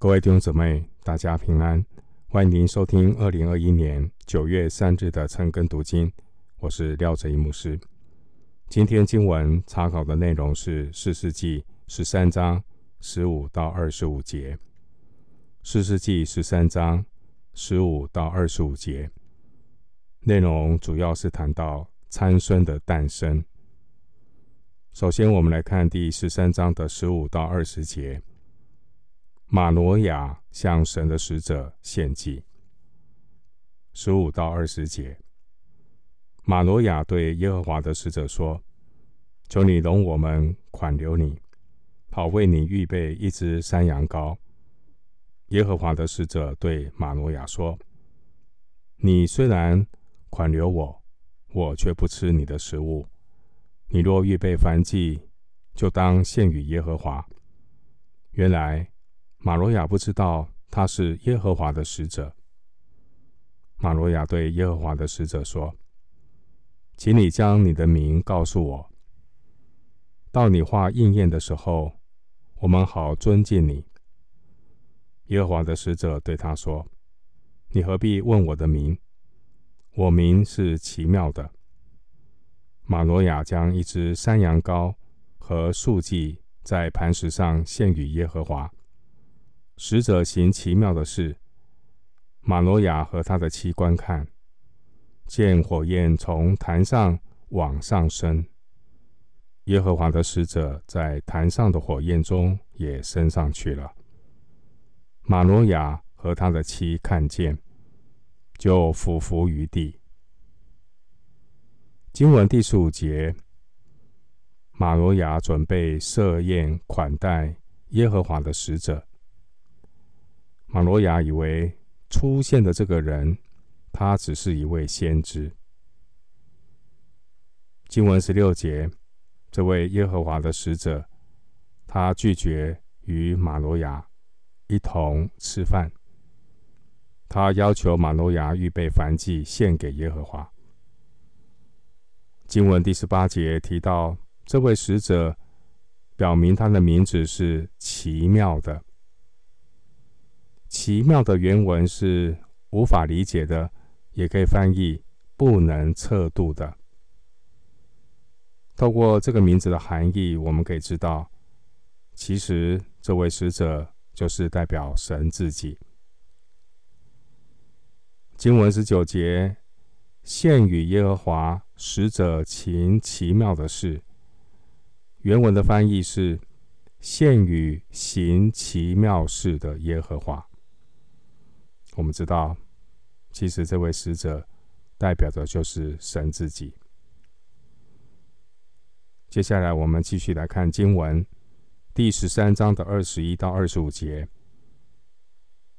各位弟兄姊妹，大家平安，欢迎您收听二零二一年九月三日的晨更读经。我是廖哲一牧师。今天经文查考的内容是四世纪十三章十五到二十五节。四世纪十三章十五到二十五节内容主要是谈到参孙的诞生。首先，我们来看第十三章的十五到二十节。马罗亚向神的使者献祭。十五到二十节，马罗亚对耶和华的使者说：“求你容我们款留你，好为你预备一只山羊羔。”耶和华的使者对马罗亚说：“你虽然款留我，我却不吃你的食物。你若预备燔祭，就当献与耶和华。”原来。马罗亚不知道他是耶和华的使者。马罗亚对耶和华的使者说：“请你将你的名告诉我，到你话应验的时候，我们好尊敬你。”耶和华的使者对他说：“你何必问我的名？我名是奇妙的。”马罗亚将一只山羊羔和素祭在磐石上献与耶和华。使者行奇妙的事，马罗亚和他的妻观看，见火焰从坛上往上升。耶和华的使者在坛上的火焰中也升上去了。马罗亚和他的妻看见，就俯伏于地。经文第十五节，马罗亚准备设宴款待耶和华的使者。马罗亚以为出现的这个人，他只是一位先知。经文十六节，这位耶和华的使者，他拒绝与马罗亚一同吃饭。他要求马罗亚预备燔祭献给耶和华。经文第十八节提到，这位使者表明他的名字是奇妙的。奇妙的原文是无法理解的，也可以翻译不能测度的。透过这个名字的含义，我们可以知道，其实这位使者就是代表神自己。经文十九节，献与耶和华使者行奇妙的事。原文的翻译是献与行奇妙事的耶和华。我们知道，其实这位使者代表的就是神自己。接下来，我们继续来看经文第十三章的二十一到二十五节，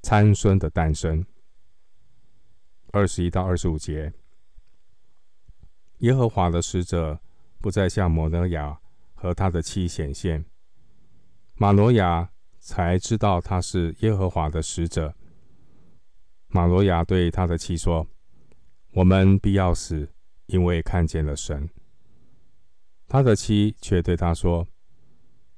参孙的诞生。二十一到二十五节，耶和华的使者不再向玛挪亚和他的妻显现，马罗亚才知道他是耶和华的使者。马罗亚对他的妻说：“我们必要死，因为看见了神。”他的妻却对他说：“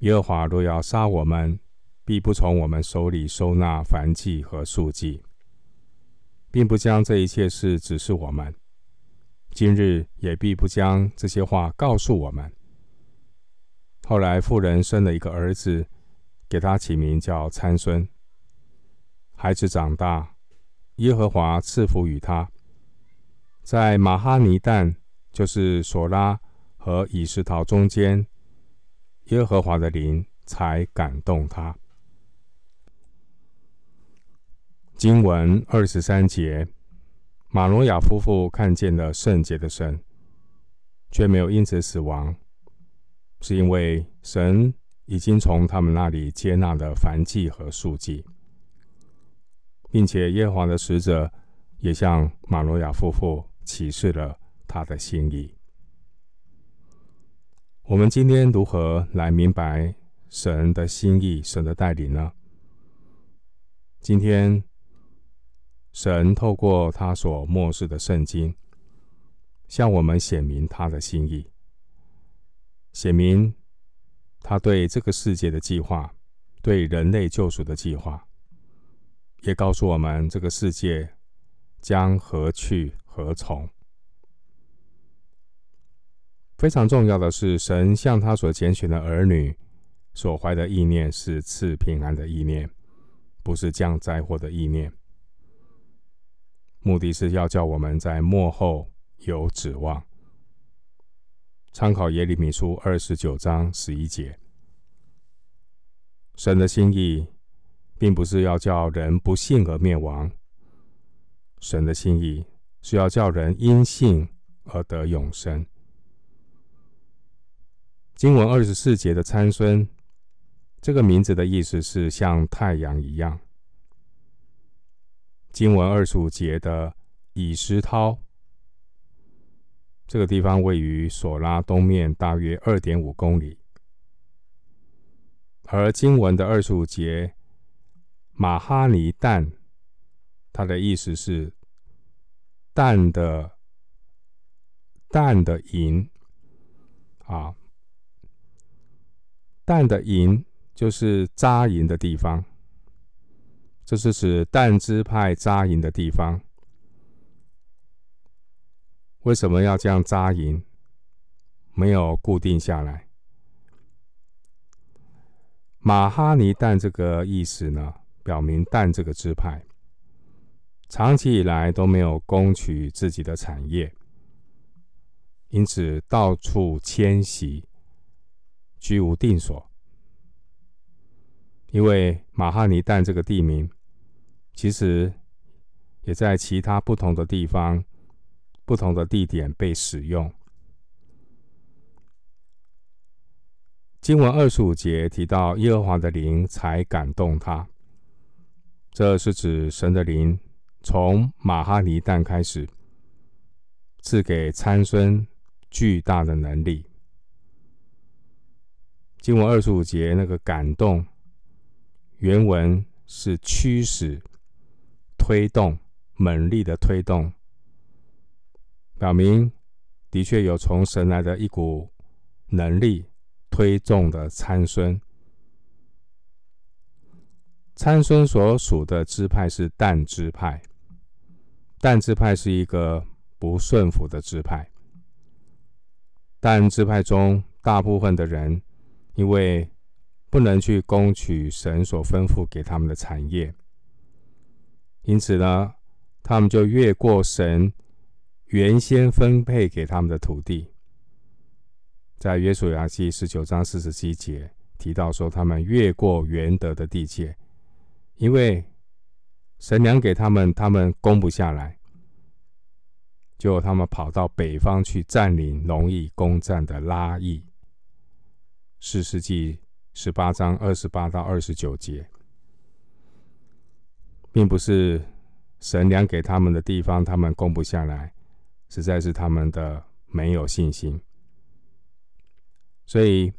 耶和华若要杀我们，必不从我们手里收纳燔祭和素祭，并不将这一切事指示我们。今日也必不将这些话告诉我们。”后来妇人生了一个儿子，给他起名叫参孙。孩子长大。耶和华赐福与他，在马哈尼但，就是索拉和以实陶中间，耶和华的灵才感动他。经文二十三节，马罗亚夫妇看见了圣洁的神，却没有因此死亡，是因为神已经从他们那里接纳了燔祭和素祭。并且耶和华的使者也向玛挪亚夫妇启示了他的心意。我们今天如何来明白神的心意、神的带领呢？今天神透过他所默示的圣经，向我们显明他的心意，显明他对这个世界的计划，对人类救赎的计划。也告诉我们这个世界将何去何从。非常重要的是，神向他所拣选的儿女所怀的意念是赐平安的意念，不是降灾祸的意念。目的是要叫我们在末后有指望。参考耶利米书二十九章十一节，神的心意并不是要叫人不信而灭亡，神的心意是要叫人因信而得永生。经文二十四节的参孙，这个名字的意思是像太阳一样。经文二十五节的以实涛，这个地方位于索拉东面大约二点五公里。而经文的二十五节马哈尼但，它的意思是蛋的蛋的营啊。蛋的营就是扎营的地方，这是指但支派扎营的地方。为什么要这样扎营？没有固定下来。马哈尼但这个意思呢，表明但这个支派长期以来都没有攻取自己的产业，因此到处迁徙。居无定所，因为马哈尼但这个地名，其实也在其他不同的地方、不同的地点被使用。经文二十五节提到耶和华的灵才感动他，这是指神的灵从马哈尼但开始，赐给参孙巨大的能力。经文二十五节那个感动，原文是驱使、推动、猛力的推动，表明的确有从神来的一股能力推动的参孙。参孙所属的支派是但支派，但支派是一个不顺服的支派，但支派中大部分的人。因为不能去攻取神所吩咐给他们的产业，因此呢，他们就越过神原先分配给他们的土地。在约书亚记十九章四十七节提到说，他们越过原得的地界，因为神粮给他们，他们攻不下来，就他们跑到北方去占领容易攻占的拉亿。士师记十八章二十八到二十九节，并不是神粮给他们的地方，他们攻不下来，实在是他们的没有信心。所以，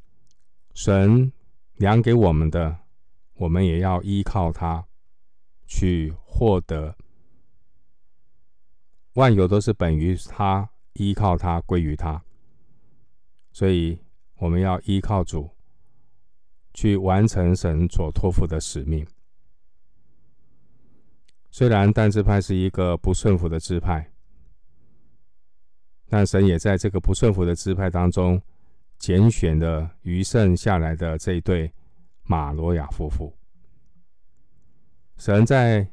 神粮给我们的，我们也要依靠他去获得。万有都是本于他，依靠他，归于他。所以。我们要依靠主，去完成神所托付的使命。虽然但支派是一个不顺服的支派，但神也在这个不顺服的支派当中，拣选了余剩下来的这一对马罗亚夫妇。神在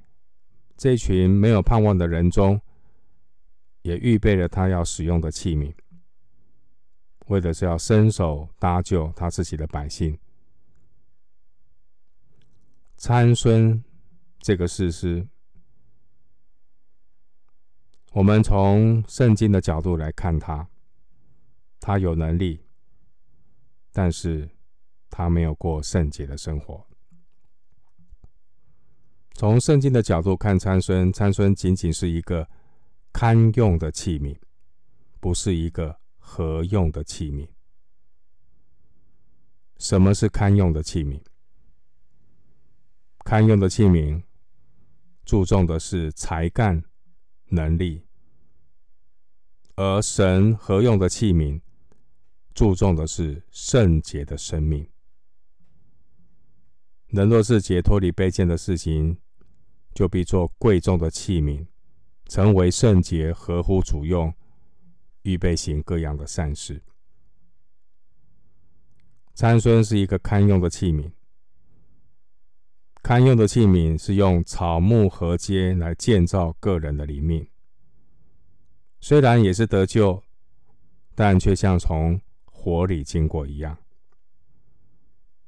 这群没有盼望的人中，也预备了他要使用的器皿。为的是要伸手搭救他自己的百姓。参孙这个事实，我们从圣经的角度来看他，他有能力，但是他没有过圣洁的生活。从圣经的角度看参孙，参孙仅仅是一个堪用的器皿，不是一个。合用的器皿。什么是堪用的器皿？堪用的器皿注重的是才干、能力，而神合用的器皿注重的是圣洁的生命。人若是解脱离卑贱的事情，就必做贵重的器皿，成为圣洁，合乎主用，预备行各样的善事。参孙是一个堪用的器皿，堪用的器皿是用草木禾秸来建造个人的灵命，虽然也是得救，但却像从火里经过一样。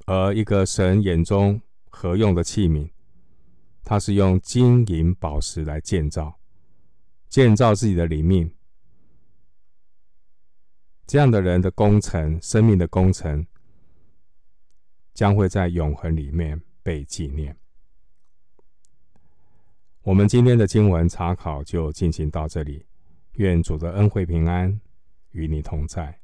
而一个神眼中合用的器皿，他是用金银宝石来建造，建造自己的灵命。这样的人的工程，生命的工程，将会在永恒里面被纪念。我们今天的经文查考就进行到这里，愿主的恩惠平安与你同在。